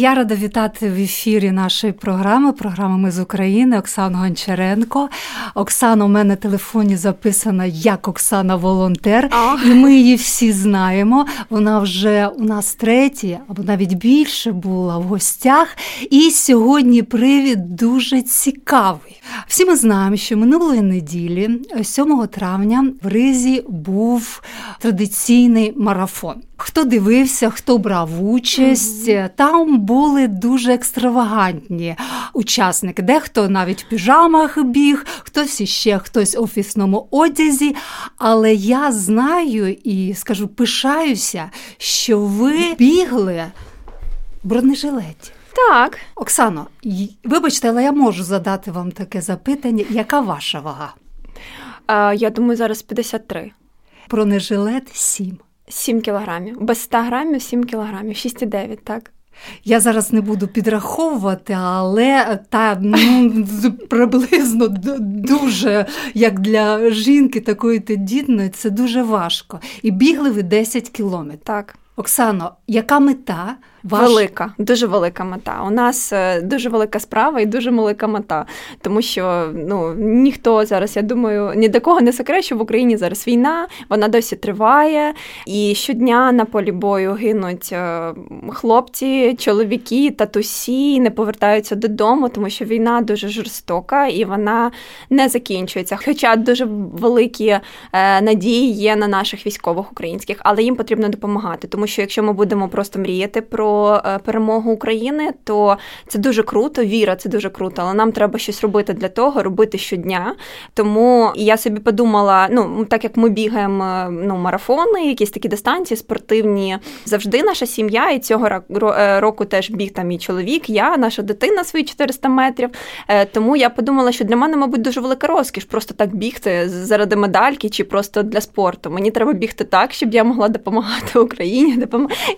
Я рада вітати в ефірі нашої програми, програми Ми з України Оксану Гончаренко. Оксана у мене в телефоні записана як Оксана Волонтер, і ми її всі знаємо. Вона вже у нас третя, або навіть більше була в гостях. І сьогодні привід дуже цікавий. Всі ми знаємо, що минулої неділі, 7 травня, в Ризі був традиційний марафон. Хто дивився, хто брав участь, mm-hmm. там були дуже екстравагантні учасники. Дехто навіть в піжамах біг, хтось іще хтось в офісному одязі. Але я знаю і скажу, пишаюся, що ви бігли в бронежилеті. Так. Оксано, вибачте, але я можу задати вам таке запитання. Яка ваша вага? А, Я думаю, зараз 53. Бронежилет 7. 7 кілограмів. Без 100 грамів 7 кілограмів, 6,9, так. Я зараз не буду підраховувати, але та ну приблизно дуже як для жінки такої тендітної, це дуже важко. І бігли ви 10 кілометрів. Так. Оксано, яка мета? Ваш... Велика, дуже велика мета. У нас е, дуже велика справа і дуже велика мета. Тому що ну ніхто зараз, я думаю, ні до кого не секрет, що в Україні зараз війна, вона досі триває. І щодня на полі бою гинуть е, хлопці, чоловіки, татусі, не повертаються додому, тому що війна дуже жорстока і вона не закінчується. Хоча дуже великі е, надії є на наших військових українських, але їм потрібно допомагати, тому що якщо ми будемо просто мріяти про е, перемогу України, то це дуже круто. Віра, це дуже круто, але нам треба щось робити для того, робити щодня. Тому я собі подумала: ну так як ми бігаємо е, ну, марафони, якісь такі дистанції спортивні, завжди наша сім'я, і цього е, року теж біг там і чоловік, я, наша дитина свої 400 метрів. Тому я подумала, що для мене, мабуть, дуже велика розкіш просто так бігти заради медальки чи просто для спорту. Мені треба бігти так, щоб я могла допомагати Україні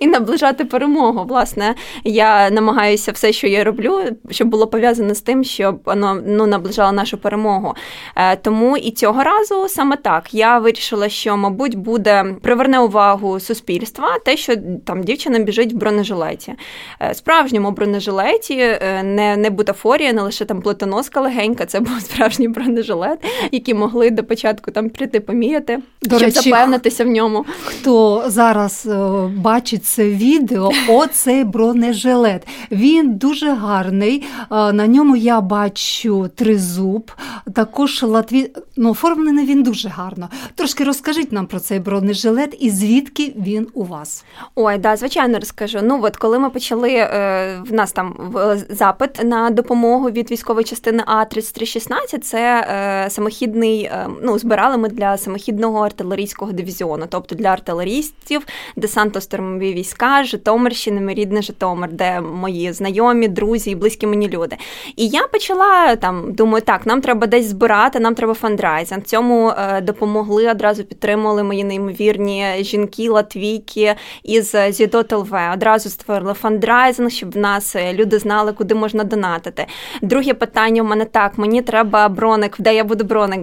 і наближати перемогу власне, я намагаюся все, що я роблю, щоб було пов'язане з тим, щоб воно ну наближало нашу перемогу. Е, тому і цього разу саме так я вирішила, що мабуть буде приверне увагу суспільства, те, що там дівчина біжить в бронежилеті, е, справжньому бронежилеті, е, не не бутафорія, не лише там плитоноска легенька, це був справжній бронежилет, які могли до початку там прийти поміряти, до щоб речі, запевнитися в ньому. Хто зараз бачить це відео? от цей бронежилет. Він дуже гарний. На ньому я бачу тризуб. Також Латві... ну, оформлений він дуже гарно. Трошки розкажіть нам про цей бронежилет і звідки він у вас? Ой, да, звичайно, розкажу. Ну от коли ми почали, е, в нас там запит на допомогу від військової частини А 3316 це е, самохідний. Е, ну, збирали ми для самохідного артилерійського дивізіону, тобто для артилерістів, десантно-штурмові війська, Житомирщини, мій рідний Житомир, де мої знайомі, друзі і близькі мені люди. І я почала там, думаю, так, нам треба десь збирати, нам треба фандрайзинг. Цьому е, допомогли одразу підтримували мої неймовірні жінки, латвійки із Зідот ЛВ. Одразу створили фандрайзинг, щоб в нас е, люди знали, куди можна донатити. Друге питання у мене так: мені треба броник, де я буду броник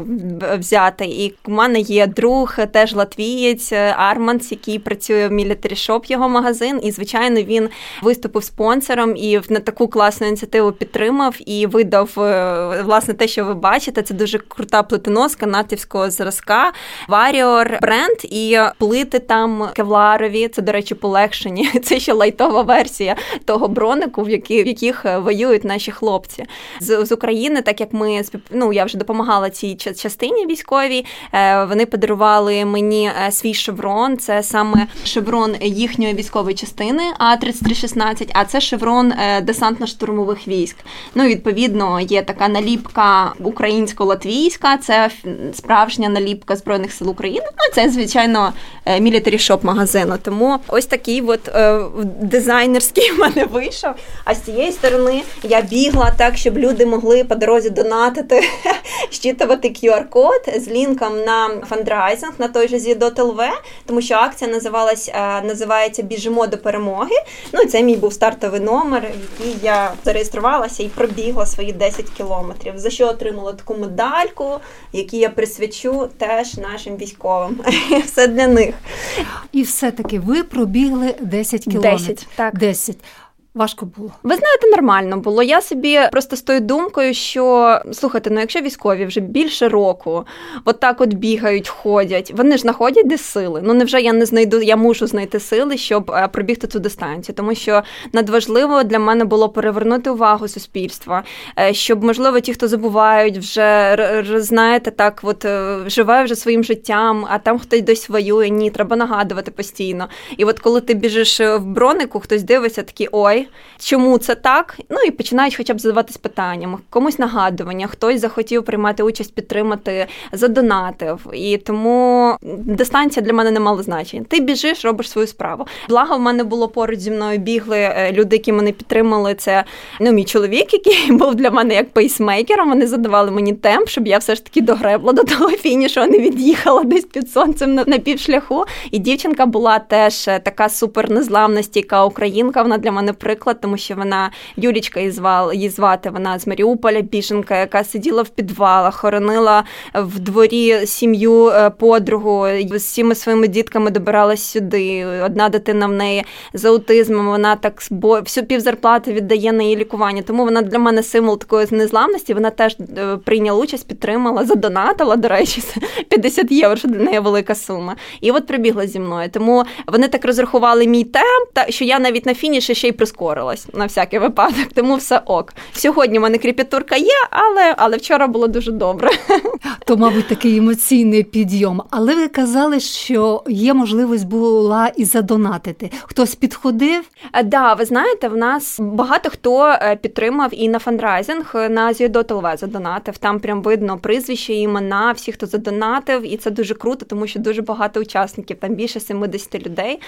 взяти. І у мене є друг, теж латвієць, Арманс, який працює в Shop, його магазин, і звичайно він виступив спонсором і на таку класну ініціативу підтримав і видав власне те, що ви бачите. Це дуже крута плитоноска натівського зразка, Warrior бренд і плити там кевларові. Це, до речі, полегшені. Це ще лайтова версія того бронику, в які в яких воюють наші хлопці з, з України, так як ми ну, я вже допомагала цій частині військовій. Е, вони подарували мені е, свій шеврон. Це саме шеврон їхньої військової частини А 3316 а це шеврон е, десантно-штурмових військ. Ну, відповідно, є така наліпка українсько-латвійська, це справжня наліпка збройних сил України. Ну, це звичайно мілітарі шоп магазину. Тому ось такий от дизайнерський в мене вийшов. А з цієї сторони я бігла так, щоб люди могли по дорозі донатити, щитувати QR-код з лінком на фандрайзинг на той же ЗІДОТ.ЛВ, тому що акція називалась е, називається Біжимо до перемоги. Ну і це мій був стартовий номер, в який я зареєструвалася і пробігла свої 10 кілометрів. За що отримала таку медальку, яку я присвячу теж нашим військовим. Все для них. І все-таки ви пробігли 10 кілометрів. 10, так. 10. Важко було. Ви знаєте, нормально було. Я собі просто з тою думкою, що слухайте, ну якщо військові вже більше року, от так от бігають, ходять, вони ж знаходять де сили. Ну невже я не знайду, я мушу знайти сили, щоб е, пробігти цю дистанцію, тому що надважливо для мене було перевернути увагу суспільства, е, щоб можливо ті, хто забувають, вже знаєте, так от е, живе вже своїм життям, а там хтось десь воює. Ні, треба нагадувати постійно. І от коли ти біжиш в бронику, хтось дивиться, такий ой чому це так? Ну і починають хоча б задаватись питаннями, комусь нагадування, хтось захотів приймати участь, підтримати, задонатив. І тому дистанція для мене не мала значення. Ти біжиш, робиш свою справу. Благо, в мене було поруч зі мною бігли е, люди, які мене підтримали. Це ну мій чоловік, який був для мене як пейсмейкером. Вони задавали мені темп, щоб я все ж таки догребла до того фінішу, а не від'їхала десь під сонцем на, на півшляху. І дівчинка була теж е, така супер незламна, стійка українка. Вона для мене приклад, тому що вона Юлічка її звала її звати. Вона з Маріуполя, біженка, яка сиділа в підвалах, хоронила в дворі сім'ю е, подругу з всіма своїми дітками добиралась сюди. Одна дитина в неї з аутизмом. Вона так бо всю півзарплати віддає на її лікування. Тому вона для мене символ такої незламності. Вона теж е, прийняла участь, підтримала, задонатила. До речі, 50 євро, що для неї велика сума. І от прибігла зі мною. Тому вони так розрахували мій темп, що я навіть на фініші ще й прискорила прискорилась на всякий випадок, тому все ок. Сьогодні в мене кріпітурка є, але але вчора було дуже добре. То, мабуть, такий емоційний підйом. Але ви казали, що є можливість була і задонатити. Хтось підходив? Так, е, да, ви знаєте, в нас багато хто е, підтримав і на фандрайзинг е, на ЗЮДО задонатив. Там прям видно прізвище, імена, всі, хто задонатив, і це дуже круто, тому що дуже багато учасників, там більше 70 людей.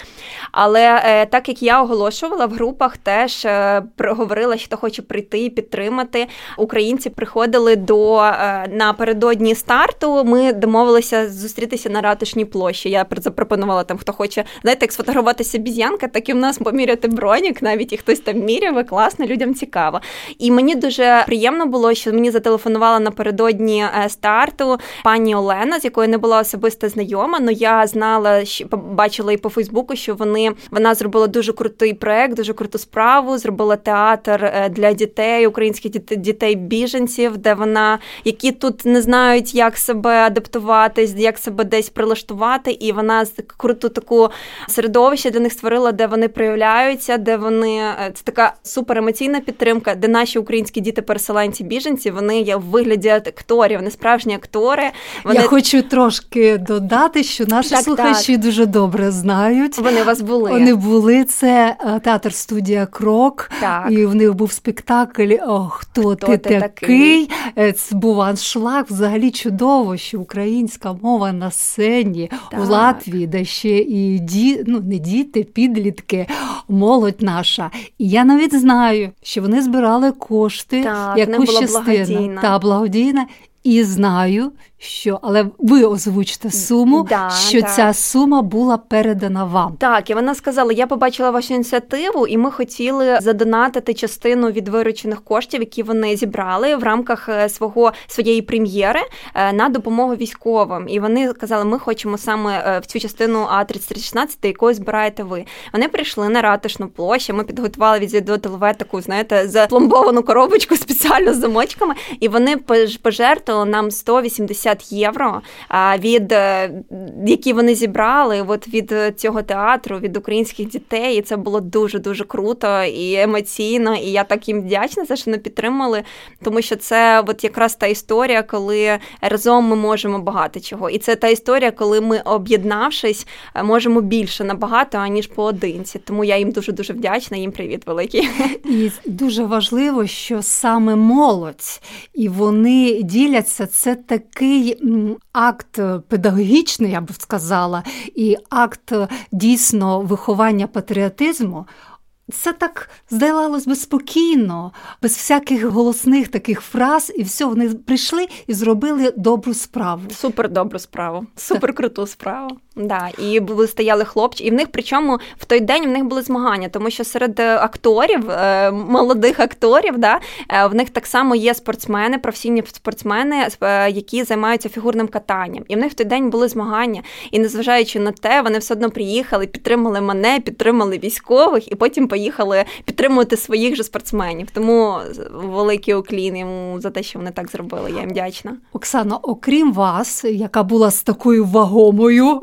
Але так як я оголошувала в групах, теж е, говорила, що хоче прийти і підтримати. Українці приходили до е, напередодні старту. Ми домовилися зустрітися на ратушній площі. Я запропонувала там, хто хоче знаєте, як сфотографуватися біз'янка, так і в нас поміряти бронік. Навіть і хтось там міряв, і класно, людям цікаво. І мені дуже приємно було, що мені зателефонувала напередодні е, старту пані Олена, з якою не була особисто знайома. але я знала, що бачила і по Фейсбуку, що вони вона зробила дуже крутий проект, дуже круту справу, зробила театр е, для дітей, українських дітей-біженців, де вона, які тут не знають, як себе адаптуватись, як себе десь прилаштувати, і вона круту таку середовище для них створила, де вони проявляються, де вони е, це така суперемоційна підтримка, де наші українські діти-переселенці, біженці, вони є в вигляді акторів, вони справжні актори. Вони... Я хочу трошки додати, що наші так, слухачі так. дуже добре знають. Вони вас були. Вони були це е, театр студія студія Крок, так. і в них був спектакль О, Хто, хто ти, ти такий? Е, це був аншлаг. Взагалі чудово, що українська мова на сцені так. в Латвії, де ще і ді, ну не діти, підлітки, молодь наша. І я навіть знаю, що вони збирали кошти, так, якусь частину та благодійна. І знаю, що але ви озвучите суму, да, що так. ця сума була передана вам. Так, і вона сказала: я побачила вашу ініціативу, і ми хотіли задонатити частину від виручених коштів, які вони зібрали в рамках е, свого своєї прем'єри е, на допомогу військовим. І вони сказали, ми хочемо саме е, в цю частину А 3316, якою збираєте ви. Вони прийшли на ратушну площу. Ми підготували від ЗІДО ТЛВ таку, знаєте, запломбовану коробочку спеціально з замочками, і вони пожертвували нам 180 євро від які вони зібрали от від цього театру, від українських дітей. І це було дуже дуже круто і емоційно. І я так їм вдячна за що не підтримали, тому що це от якраз та історія, коли разом ми можемо багато чого. І це та історія, коли ми, об'єднавшись, можемо більше набагато аніж поодинці. Тому я їм дуже дуже вдячна. Їм привіт великий. І дуже важливо, що саме молодь і вони діляться. Це такий акт педагогічний, я б сказала, і акт дійсно виховання патріотизму. Це так здавалось би спокійно, без всяких голосних таких фраз, і все, вони прийшли і зробили добру справу. Супер добру справу, супер круту справу. Да, і були стояли хлопці, і в них причому в той день в них були змагання, тому що серед е, акторів, е, молодих акторів, да, е, в них так само є спортсмени, професійні спортсмени, які займаються фігурним катанням. І в них в той день були змагання. І незважаючи на те, вони все одно приїхали, підтримали мене, підтримали військових, і потім поїхали підтримувати своїх же спортсменів. Тому великий уклін йому за те, що вони так зробили. Я їм вдячна. Оксана, окрім вас, яка була з такою вагомою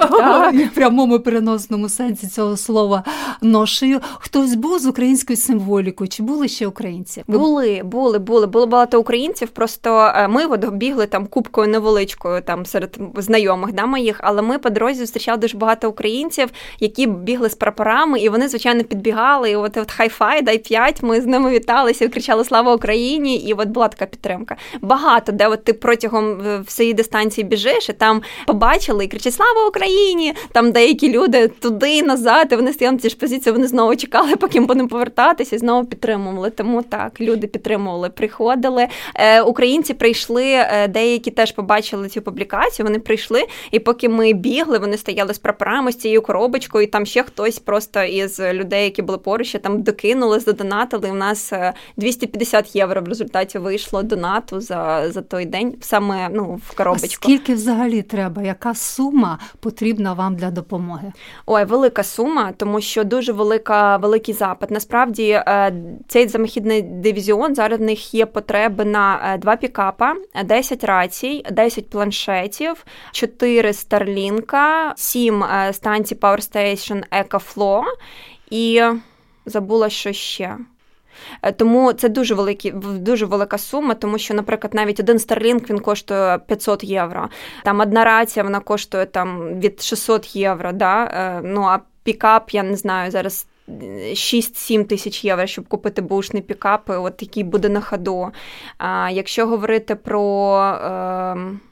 в прямому переносному сенсі цього слова ношею, хтось був з українською символікою? Чи були ще українці? Були, були, були. Було багато українців. Просто е, ми от бігли там кубкою невеличкою, там серед знайомих да, моїх, але ми по дорозі зустрічали дуже багато українців, які бігли з прапорами, і вони, звичайно, підбігали. І от от хай-фай, дай п'ять. Ми з ними віталися кричали Слава Україні! І от була така підтримка. Багато де от ти протягом е, всієї дистанції біжиш, і там побачили і кричать Слава Україні! Там деякі люди туди назад, і вони стояли на цій ж позиції, вони знову чекали, поки будемо повертатися, і знову підтримували. Тому так, люди підтримували, приходили. Е, Українці прийшли, е, деякі теж побачили цю публікацію. Вони прийшли, і поки ми бігли, вони стояли з прапорами з цією коробочкою. і Там ще хтось просто із людей, які були поруч, ще там докинули, задонатили. У нас 250 е, євро в результаті вийшло донату за за той день, саме ну в коробочку. А Скільки взагалі треба? Яка сума потрібна вам для допомоги? Ой, велика сума, тому що дуже велика, великий запит. Насправді е, цей замахідний дивізіон зараз в них є потреби на е, два пікапа, 10 рацій, 10 планшетів, 4 старлінка, 7 станцій Power Station EcoFlow і забула, що ще. Е, тому це дуже великі, дуже велика сума, тому що, наприклад, навіть один Starlink він коштує 500 євро. Там одна рація вона коштує там від 600 євро. Да? Е, ну а пікап, я не знаю, зараз. 6-7 тисяч євро, щоб купити бушний пікап, от який буде на ходу. А якщо говорити про. Е,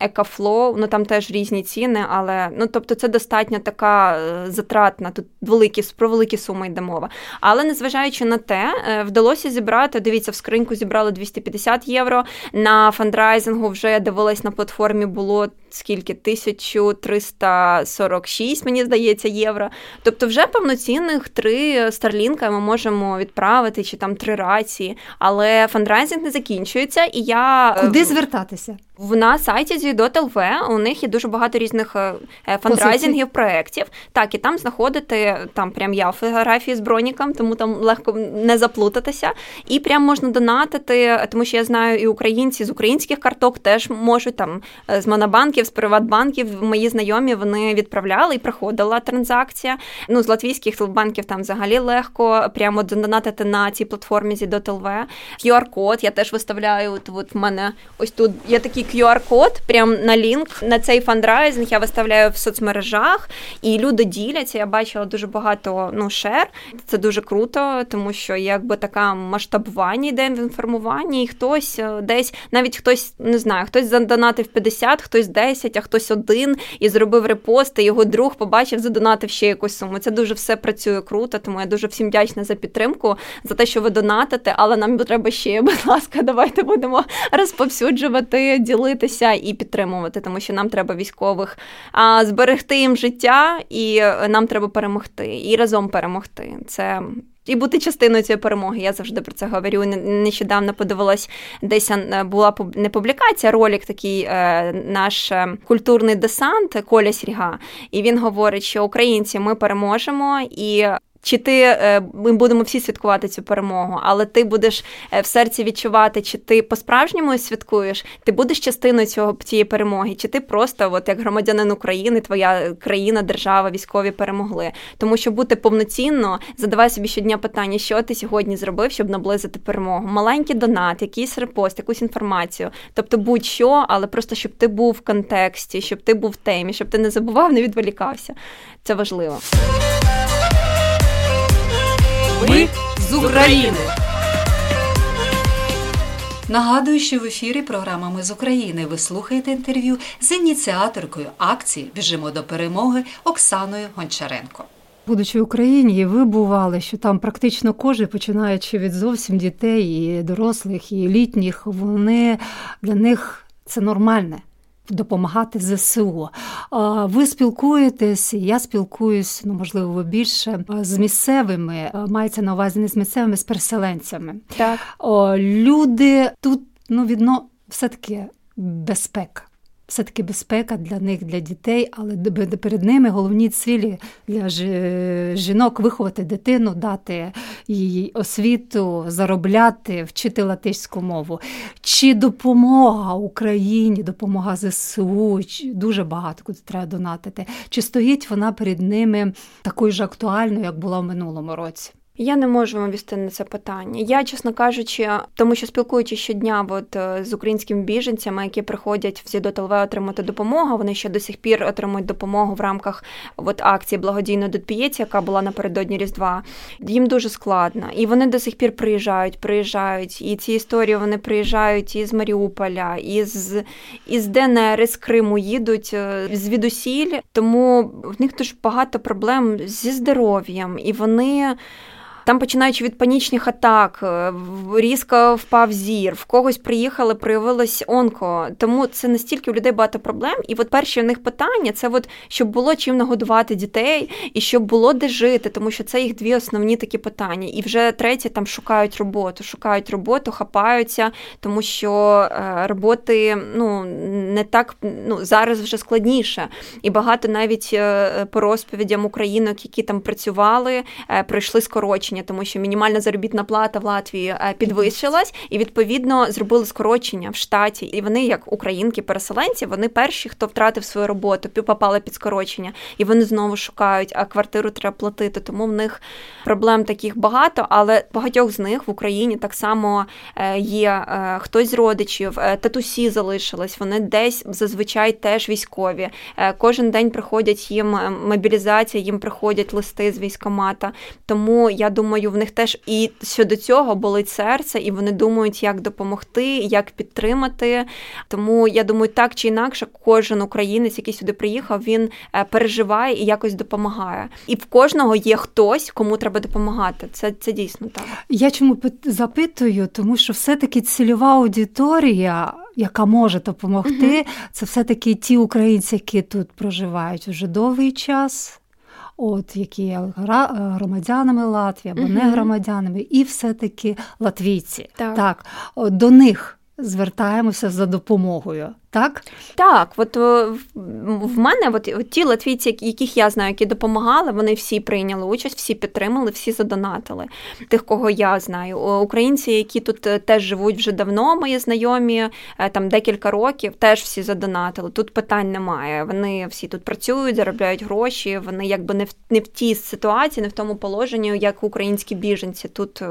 EcoFlow, ну там теж різні ціни, але ну тобто це достатньо така е, затратна, тут великі про великі суми йде мова. Але незважаючи на те, е, вдалося зібрати. Дивіться, в скриньку зібрали 250 євро. На фандрайзингу вже я дивилась на платформі, було скільки 1346, мені здається, євро. Тобто, вже повноцінних три старлінка ми можемо відправити, чи там три рації. Але фандрайзинг не закінчується, і я е, куди звертатися? В на сайті Звідот.ЛВ у них є дуже багато різних е, е, фандрайзингів, проєктів. Так, і там знаходити там прям я фотографії з броніком, тому там легко не заплутатися. І прям можна донатити, тому що я знаю, і українці з українських карток теж можуть там з монобанків, з приватбанків. Мої знайомі вони відправляли і проходила транзакція. Ну з латвійських банків там взагалі легко прямо донатити на цій платформі Звідот.ЛВ. QR-код я теж виставляю. От в мене ось тут є такий QR-код, прям на лінк на цей фандрайзинг я виставляю в соцмережах, і люди діляться. Я бачила дуже багато ну, шер. Це дуже круто, тому що якби така масштабування йде в інформуванні, і хтось е, десь, навіть хтось не знаю, хтось задонатив 50, хтось 10, а хтось один і зробив репост, і його друг побачив, задонатив ще якусь суму. Це дуже все працює круто, тому я дуже всім вдячна за підтримку, за те, що ви донатите, але нам треба ще, будь ласка, давайте будемо розповсюджувати, ділити ділитися і підтримувати, тому що нам треба військових а, зберегти їм життя, і нам треба перемогти і разом перемогти. Це і бути частиною цієї перемоги. Я завжди про це говорю. Нещодавно подивилась, десь е, була не публікація, ролик такий е, наш е, культурний десант Коля Сірга. І він говорить, що українці ми переможемо і чи ти е, ми будемо всі святкувати цю перемогу, але ти будеш е, в серці відчувати, чи ти по-справжньому святкуєш, ти будеш частиною цього цієї перемоги, чи ти просто, от як громадянин України, твоя країна, держава, військові перемогли. Тому що бути повноцінно, задавай собі щодня питання, що ти сьогодні зробив, щоб наблизити перемогу. Маленький донат, якийсь репост, якусь інформацію. Тобто будь-що, але просто щоб ти був в контексті, щоб ти був в темі, щоб ти не забував, не відволікався. Це важливо. Ми з України. Нагадую, що в ефірі програма Ми з України ви слухаєте інтерв'ю з ініціаторкою акції Біжимо до перемоги Оксаною Гончаренко. Будучи в Україні, ви бували, що там практично кожен, починаючи від зовсім дітей, і дорослих, і літніх, вони для них це нормальне допомагати ЗСУ. Ви спілкуєтесь, я спілкуюсь, ну можливо, ви більше з місцевими, мається на увазі не з місцевими, з переселенцями. Так. Люди тут ну, відно все-таки безпека все-таки безпека для них, для дітей, але перед ними головні цілі для жінок виховати дитину, дати їй освіту, заробляти, вчити латиську мову. Чи допомога Україні, допомога ЗСУ, дуже багато куди треба донатити. Чи стоїть вона перед ними такою ж актуальною, як була в минулому році? Я не можу вам вісти на це питання. Я, чесно кажучи, тому що спілкуючись щодня от, е, з українськими біженцями, які приходять в ЗІДО ТЛВ отримати допомогу, вони ще до сих пір отримують допомогу в рамках от, акції благодійно дотпієць, яка була напередодні Різдва. Їм дуже складно. І вони до сих пір приїжджають, приїжджають. І ці історії вони приїжджають із Маріуполя, із із ДНР, із Криму їдуть е, звідусіль. Тому в них дуже багато проблем зі здоров'ям, і вони. Там, починаючи від панічних атак, е, різко впав зір, в когось приїхали, проявилось онко. Тому це настільки у людей багато проблем. І от перші в них питання це от щоб було чим нагодувати дітей і щоб було де жити, тому що це їх дві основні такі питання. І вже третє там шукають роботу, шукають роботу, хапаються, тому що е, роботи ну не так ну зараз вже складніше. І багато навіть е, по розповідям українок, які там працювали, пройшли скорочення скорочення, тому що мінімальна заробітна плата в Латвії е, підвищилась, і відповідно зробили скорочення в штаті. І вони, як українки-переселенці, вони перші, хто втратив свою роботу, попали під скорочення, і вони знову шукають, а квартиру треба платити. Тому в них проблем таких багато, але багатьох з них в Україні так само е, є е, хтось з родичів, татусі залишились. Вони десь зазвичай теж військові. Кожен день приходять їм мобілізація, їм приходять листи з військомата. Тому я думаю думаю, в них теж і щодо цього болить серце, і вони думають, як допомогти, як підтримати. Тому я думаю, так чи інакше, кожен українець, який сюди приїхав, він е, переживає і якось допомагає. І в кожного є хтось, кому треба допомагати. Це це дійсно так. Я чому запитую, тому що все-таки цільова аудиторія. Яка може допомогти, uh це все-таки ті українці, які тут проживають вже довгий час, от які є громадянами Латвії або не громадянами, і все-таки латвійці. Так. так, До них звертаємося за допомогою. Так, Так, от е, в мене от, от ті латвійці, яких я знаю, які допомагали, вони всі прийняли участь, всі підтримали, всі задонатили. Тих, кого я знаю. Українці, які тут е, теж живуть вже давно, мої знайомі, е, там декілька років, теж всі задонатили. Тут питань немає. Вони всі тут працюють, заробляють гроші. Вони якби не в не в тій ситуації, не в тому положенні, як українські біженці. Тут,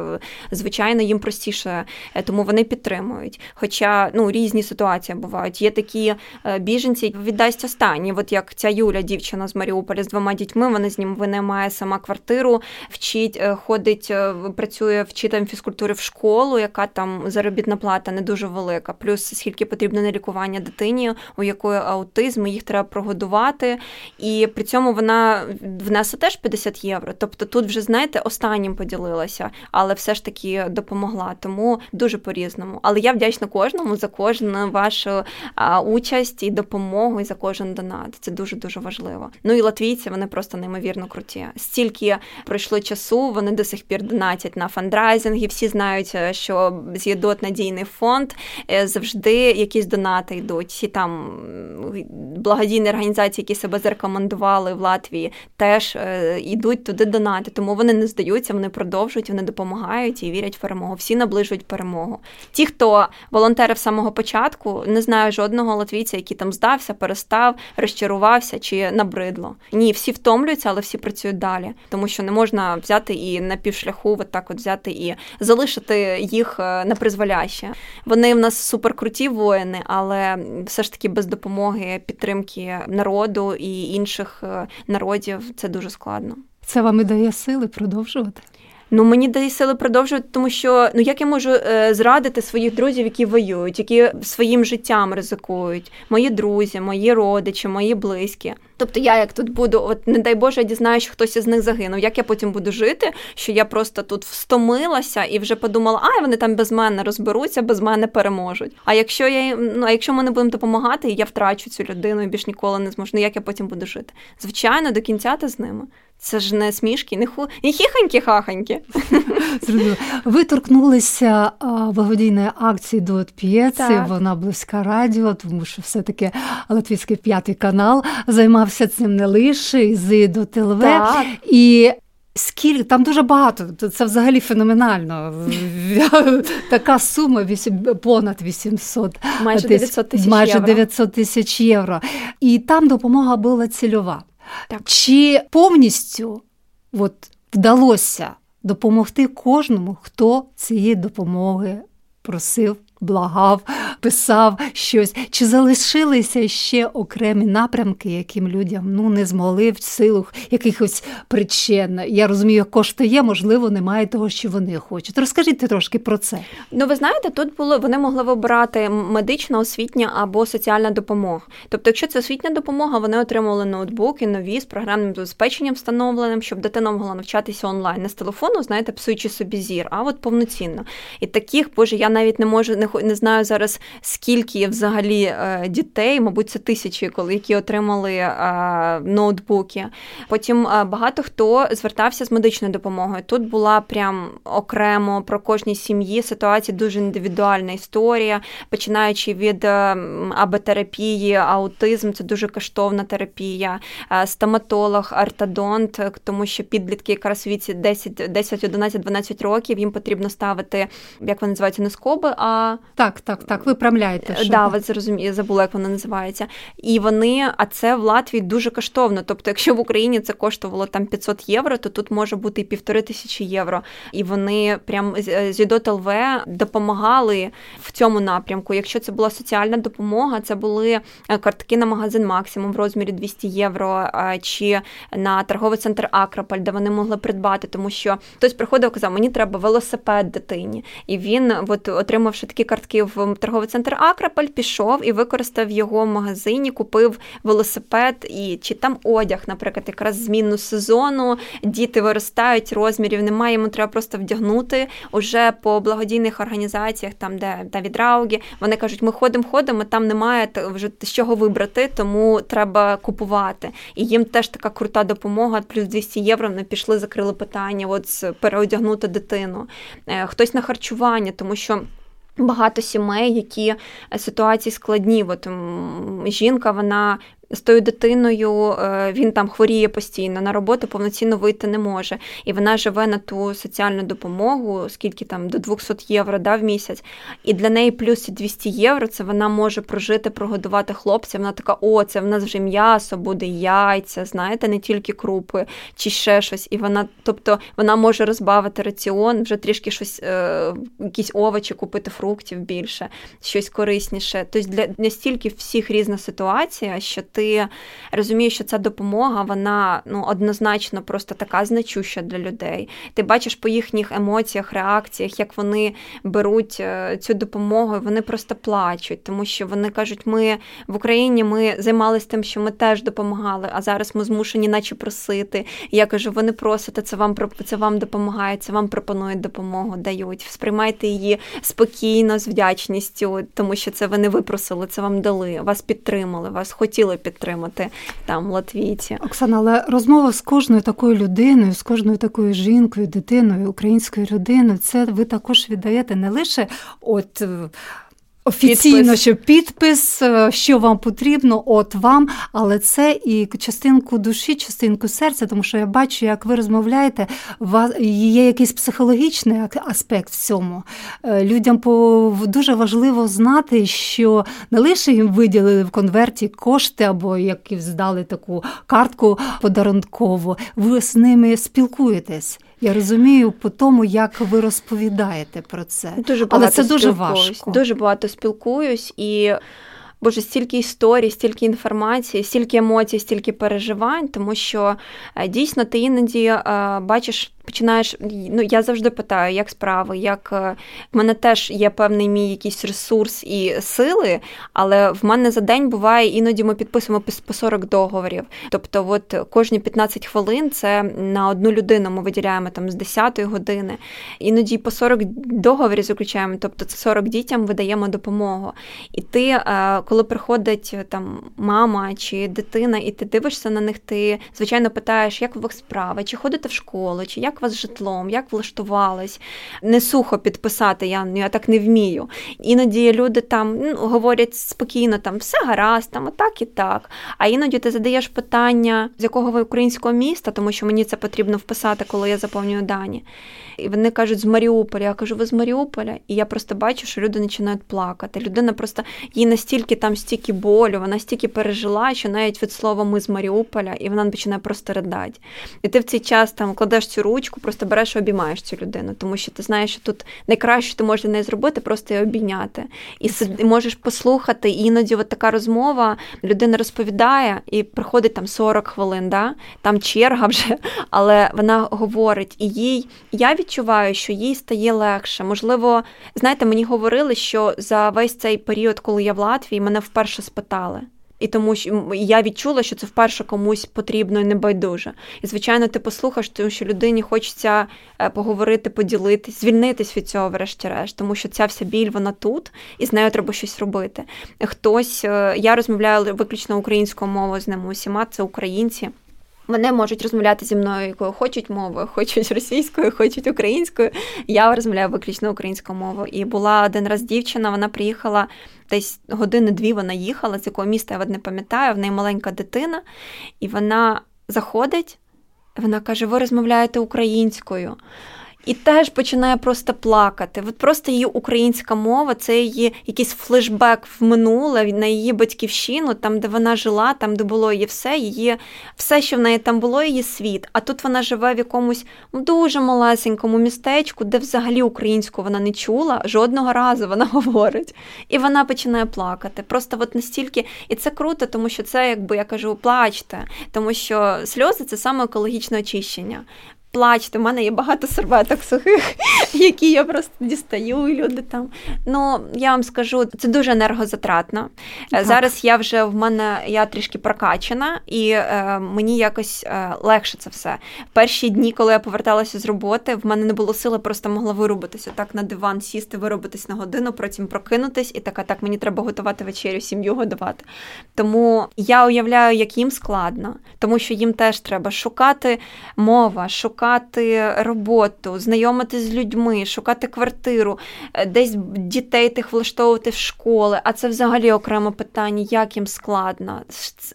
звичайно, їм простіше, тому вони підтримують. Хоча ну різні ситуації бувають є такі е, біженці, віддасть останні. От як ця Юля, дівчина з Маріуполя з двома дітьми, вона з ним винаймає сама квартиру, вчить, е, ходить, е, працює вчителем фізкультури в школу, яка там заробітна плата не дуже велика. Плюс скільки потрібно на лікування дитині, у якої аутизм, їх треба прогодувати. І при цьому вона внесла теж 50 євро. Тобто тут вже, знаєте, останнім поділилася, але все ж таки допомогла. Тому дуже по-різному. Але я вдячна кожному за кожну вашу участь і допомогу і за кожен донат. Це дуже дуже важливо. Ну і латвійці вони просто неймовірно круті. Стільки пройшло часу, вони до сих пір донатять на фандрайзинги. Всі знають, е, що з ЄДОТ надійний фонд е, завжди якісь донати йдуть. Всі там благодійні організації, які себе зарекомендували в Латвії, теж йдуть туди донати. Тому вони не здаються, вони продовжують, вони допомагають і вірять в перемогу. Всі наближують перемогу. Ті, хто волонтерив з самого початку, не знаю жодного латвійця, який там здався, перестав, розчарувався чи набридло. Ні, всі втомлюються, але всі працюють далі, тому що не можна взяти і на півшляху от так от взяти і залишити їх е, на призволяще. Вони в нас суперкруті воїни, але все ж таки без допомоги, підтримки народу і інших е, народів це дуже складно. Це вам і дає сили продовжувати. Ну мені дає сили продовжувати, тому що ну як я можу е, зрадити своїх друзів, які воюють, які своїм життям ризикують, мої друзі, мої родичі, мої близькі. Тобто я як тут буду, от не дай Боже, я дізнаюся, що хтось із них загинув. Як я потім буду жити? Що я просто тут встомилася і вже подумала, а вони там без мене розберуться, без мене переможуть. А якщо я ну а якщо ми не будемо допомагати, я втрачу цю людину і більш ніколи не зможу. Ну як я потім буду жити? Звичайно, до кінця ти з ними. Це ж не смішки, не ху не хіханькі-хаханьки. Ви торкнулися благодійної акції до п'єці. Вона близька радіо, тому що все-таки Латвійський п'ятий канал займався цим не лише з до ТЛВ. І Скільки там дуже багато, це взагалі феноменально. Така сума понад 800 майже 900 тисяч майже євро. 900 тисяч євро. І там допомога була цільова. Так. Чи повністю от, вдалося допомогти кожному, хто цієї допомоги просив благав, писав щось. Чи залишилися ще окремі напрямки, яким людям ну не змогли в силу якихось причин? Я розумію, кошти є, можливо, немає того, що вони хочуть. Розкажіть трошки про це. Ну, ви знаєте, тут було вони могли вибирати медична, освітня або соціальна допомога. Тобто, якщо це освітня допомога, вони отримували ноутбуки нові з програмним забезпеченням встановленим, щоб дитина могла навчатися онлайн не з телефону, знаєте, псуючи собі зір, а от повноцінно. І таких, боже, я навіть не можу не не знаю зараз, скільки взагалі е, дітей, мабуть, це тисячі, коли які отримали е, ноутбуки. Потім е, багато хто звертався з медичною допомогою. Тут була прям окремо про кожній сім'ї ситуація дуже індивідуальна історія, починаючи від аботерапії, аутизм це дуже коштовна терапія, стоматолог, ортодонт, тому що підлітки якраз віці 10, 10, 11, 12 років їм потрібно ставити, як вони називаються, не скоби, а так, так, так, виправляєте. Що... Да, ви зрозуміли, забула, як вона називається. І вони, а це в Латвії дуже коштовно. Тобто, якщо в Україні це коштувало там 500 євро, то тут може бути і півтори тисячі євро. І вони прям з ЮДОТ ЛВ допомагали в цьому напрямку. Якщо це була соціальна допомога, це були е, картки на магазин максимум в розмірі 200 євро, е, чи на торговий центр Акраполь, де вони могли придбати, тому що хтось приходив і казав, мені треба велосипед дитині. І він, от отримавши такі картки в торговий центр Акраполь, пішов і використав його в магазині, купив велосипед і чи там одяг, наприклад, якраз змінну сезону. Діти виростають, розмірів немає, йому треба просто вдягнути уже по благодійних організаціях, там де Давід Раугі, вони кажуть, ми ходимо, ходимо, там немає вже з чого вибрати, тому треба купувати. І їм теж така крута допомога, плюс 200 євро. Вони пішли, закрили питання, от переодягнути дитину. Е, хтось на харчування, тому що. Багато сімей, які е, ситуації складні. От жінка вона з тою дитиною е, він там хворіє постійно, на роботу повноцінно вийти не може. І вона живе на ту соціальну допомогу, скільки там до 200 євро да, в місяць. І для неї плюс 200 євро це вона може прожити, прогодувати хлопця. Вона така, о, це в нас вже м'ясо, буде яйця, знаєте, не тільки крупи чи ще щось. І вона, тобто, вона може розбавити раціон, вже трішки щось, е, якісь овочі, купити фруктів більше, щось корисніше. Тобто для настільки всіх різна ситуація, що ти ти розумієш, що ця допомога, вона ну однозначно просто така значуща для людей. Ти бачиш по їхніх емоціях, реакціях, як вони беруть е, цю допомогу, і вони просто плачуть, тому що вони кажуть, ми в Україні ми займалися тим, що ми теж допомагали, а зараз ми змушені, наче просити. Я кажу, ви не просите, це вам це вам допомагає, це вам пропонують допомогу, дають. Сприймайте її спокійно, з вдячністю, тому що це ви не випросили, це вам дали, вас підтримали, вас хотіли підтримати там латвійці. Оксана, але розмова з кожною такою людиною, з кожною такою жінкою, дитиною, українською людиною, це ви також віддаєте не лише от. Офіційно, підпис. що підпис, е, що вам потрібно, от вам, але це і частинку душі, частинку серця, тому що я бачу, як ви розмовляєте, є якийсь психологічний аспект в цьому. Е, людям дуже важливо знати, що не лише їм виділили в конверті кошти або які здали таку картку подарункову, ви з ними спілкуєтесь. Я розумію по тому, як ви розповідаєте про це. Дуже Але це дуже важко. Дуже багато спілкуюсь і. Боже, стільки історій, стільки інформації, стільки емоцій, стільки переживань, тому що е, дійсно ти іноді е, бачиш починаєш. Ну я завжди питаю, як справи, як е, в мене теж є певний мій якийсь ресурс і сили, але в мене за день буває іноді ми підписуємо по 40 договорів. Тобто, от кожні 15 хвилин це на одну людину ми виділяємо там з 10 години. Іноді по 40 договорів заключаємо, тобто це 40 дітям видаємо допомогу. І ти, е, коли приходить там мама чи дитина, і ти дивишся на них, ти звичайно питаєш, як у вас справи, чи ходите в школу, чи як вас з житлом, як влаштувались. Не сухо підписати, я я так не вмію. Іноді люди там ну, говорять спокійно, там все гаразд, там отак і так. А іноді ти задаєш питання, з якого ви українського міста, тому що мені це потрібно вписати, коли я заповнюю дані. І вони кажуть, з Маріуполя. Я кажу, ви з Маріуполя? І я просто бачу, що люди починають плакати. Людина просто їй настільки там стільки болю, вона стільки пережила, що навіть від слова ми з Маріуполя, і вона починає просто ридати. І ти в цей час там кладеш цю ручку, просто береш і обіймаєш цю людину, тому що ти знаєш, що тут найкраще ти можеш не зробити, просто її обійняти. І сид... можеш послухати. І іноді от така розмова людина розповідає, і приходить там 40 хвилин, да? там черга вже, але вона говорить, і їй я відчуваю, що їй стає легше. Можливо, знаєте, мені говорили, що за весь цей період, коли я в Латвії, мене вперше спитали. І тому що я відчула, що це вперше комусь потрібно і небайдуже. І, звичайно, ти послухаєш, тому що людині хочеться е, поговорити, поділитись, звільнитись від цього, врешті-решт, тому що ця вся біль вона тут, і з нею треба щось робити. Хтось, е, я розмовляю виключно українською мовою з ними усіма, це українці. Вони можуть розмовляти зі мною якою хочуть мовою, хочуть російською, хочуть українською. Я розмовляю виключно українською мовою. І була один раз дівчина, вона приїхала десь години-дві. Вона їхала з якого міста я не пам'ятаю. В неї маленька дитина, і вона заходить. Вона каже: Ви розмовляєте українською і теж починає просто плакати. От просто її українська мова, це її якийсь флешбек в минуле на її батьківщину, там, де вона жила, там, де було її все, її все, що в неї там було, її світ. А тут вона живе в якомусь дуже малесенькому містечку, де взагалі українську вона не чула, жодного разу вона говорить. І вона починає плакати. Просто от настільки, і це круто, тому що це, якби я кажу, плачте, тому що сльози це саме екологічне очищення плачте. У мене є багато серветок сухих, які я просто дістаю, і люди там. Ну, я вам скажу, це дуже енергозатратно. Е, так. Зараз я вже в мене я трішки прокачена, і е, мені якось е, легше це все. Перші дні, коли я поверталася з роботи, в мене не було сили, просто могла вирубитися так на диван, сісти, виробитись на годину, потім прокинутись, і така, так мені треба готувати вечерю, сім'ю годувати. Тому я уявляю, як їм складно, тому що їм теж треба шукати мова, шукати шукати роботу, знайомитись з людьми, шукати квартиру, е, десь дітей тих влаштовувати в школи. А це взагалі окреме питання, як їм складно.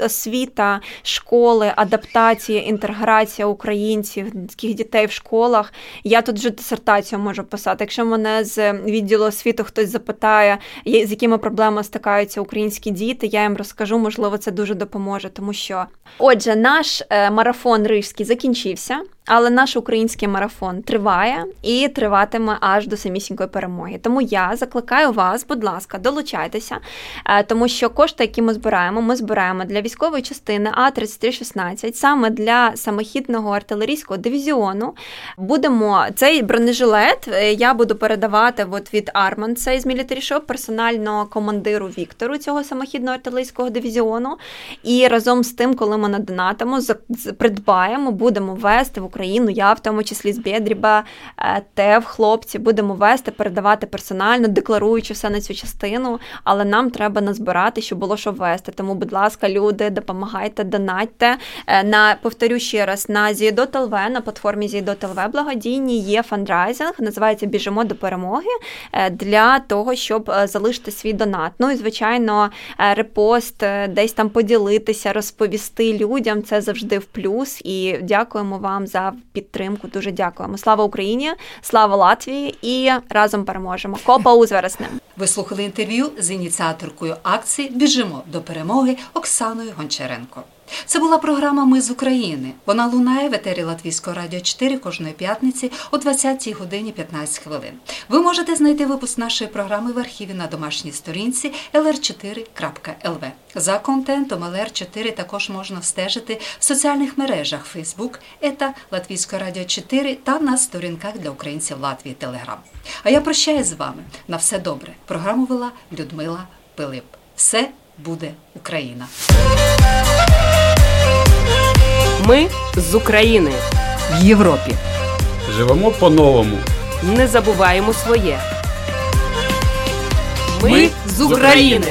Освіта, школи, адаптація, інтеграція українців, таких дітей в школах. Я тут вже дисертацію можу писати. Якщо мене з відділу освіти хтось запитає, з якими проблемами стикаються українські діти, я їм розкажу, можливо, це дуже допоможе, тому що отже, наш е, марафон рижський закінчився. Але наш український марафон триває і триватиме аж до самісінької перемоги. Тому я закликаю вас, будь ласка, долучайтеся, е, тому що кошти, які ми збираємо, ми збираємо для військової частини А 3316 саме для самохідного артилерійського дивізіону. Будемо цей бронежилет. е, Я буду передавати от від Арман, це з Military Shop, персонально командиру Віктору цього самохідного артилерійського дивізіону. І разом з тим, коли ми надонатимо, придбаємо, будемо вести в Україну. Я в тому числі з Бєдріба, е, ТЕВ, хлопці, будемо вести, передавати персонально, декларуючи все на цю частину. Але нам треба назбирати, щоб було що вести. Тому, будь ласка, люди, допомагайте, донатьте. Е, На повторю ще раз на Зідот.ЛВ, на платформі Зідот.ЛВ благодійні є фандрайзинг, називається Біжимо до перемоги е, для того, щоб залишити свій донат. Ну і звичайно, репост, десь там поділитися, розповісти людям. Це завжди в плюс. І дякуємо вам за підтримку. Дуже дякуємо. Слава Україні, слава Латвії і разом переможемо. Копа узвересним. Ви слухали інтерв'ю з ініціаторкою акції Біжимо до перемоги Оксаною Гончаренко. Це була програма Ми з України. Вона лунає в етері Латвійського радіо 4 кожної п'ятниці о 20 годині 15 хвилин. Ви можете знайти випуск нашої програми в архіві на домашній сторінці lr4.lv. За контентом LR4 також можна стежити в соціальних мережах Facebook, ета Латвійського радіо 4 та на сторінках для українців Латвії Телеграм. А я прощаюсь з вами. На все добре. Програму вела Людмила Пилип. Все буде Україна. Ми з України в Європі. Живемо по-новому. Не забуваємо своє. Ми з України.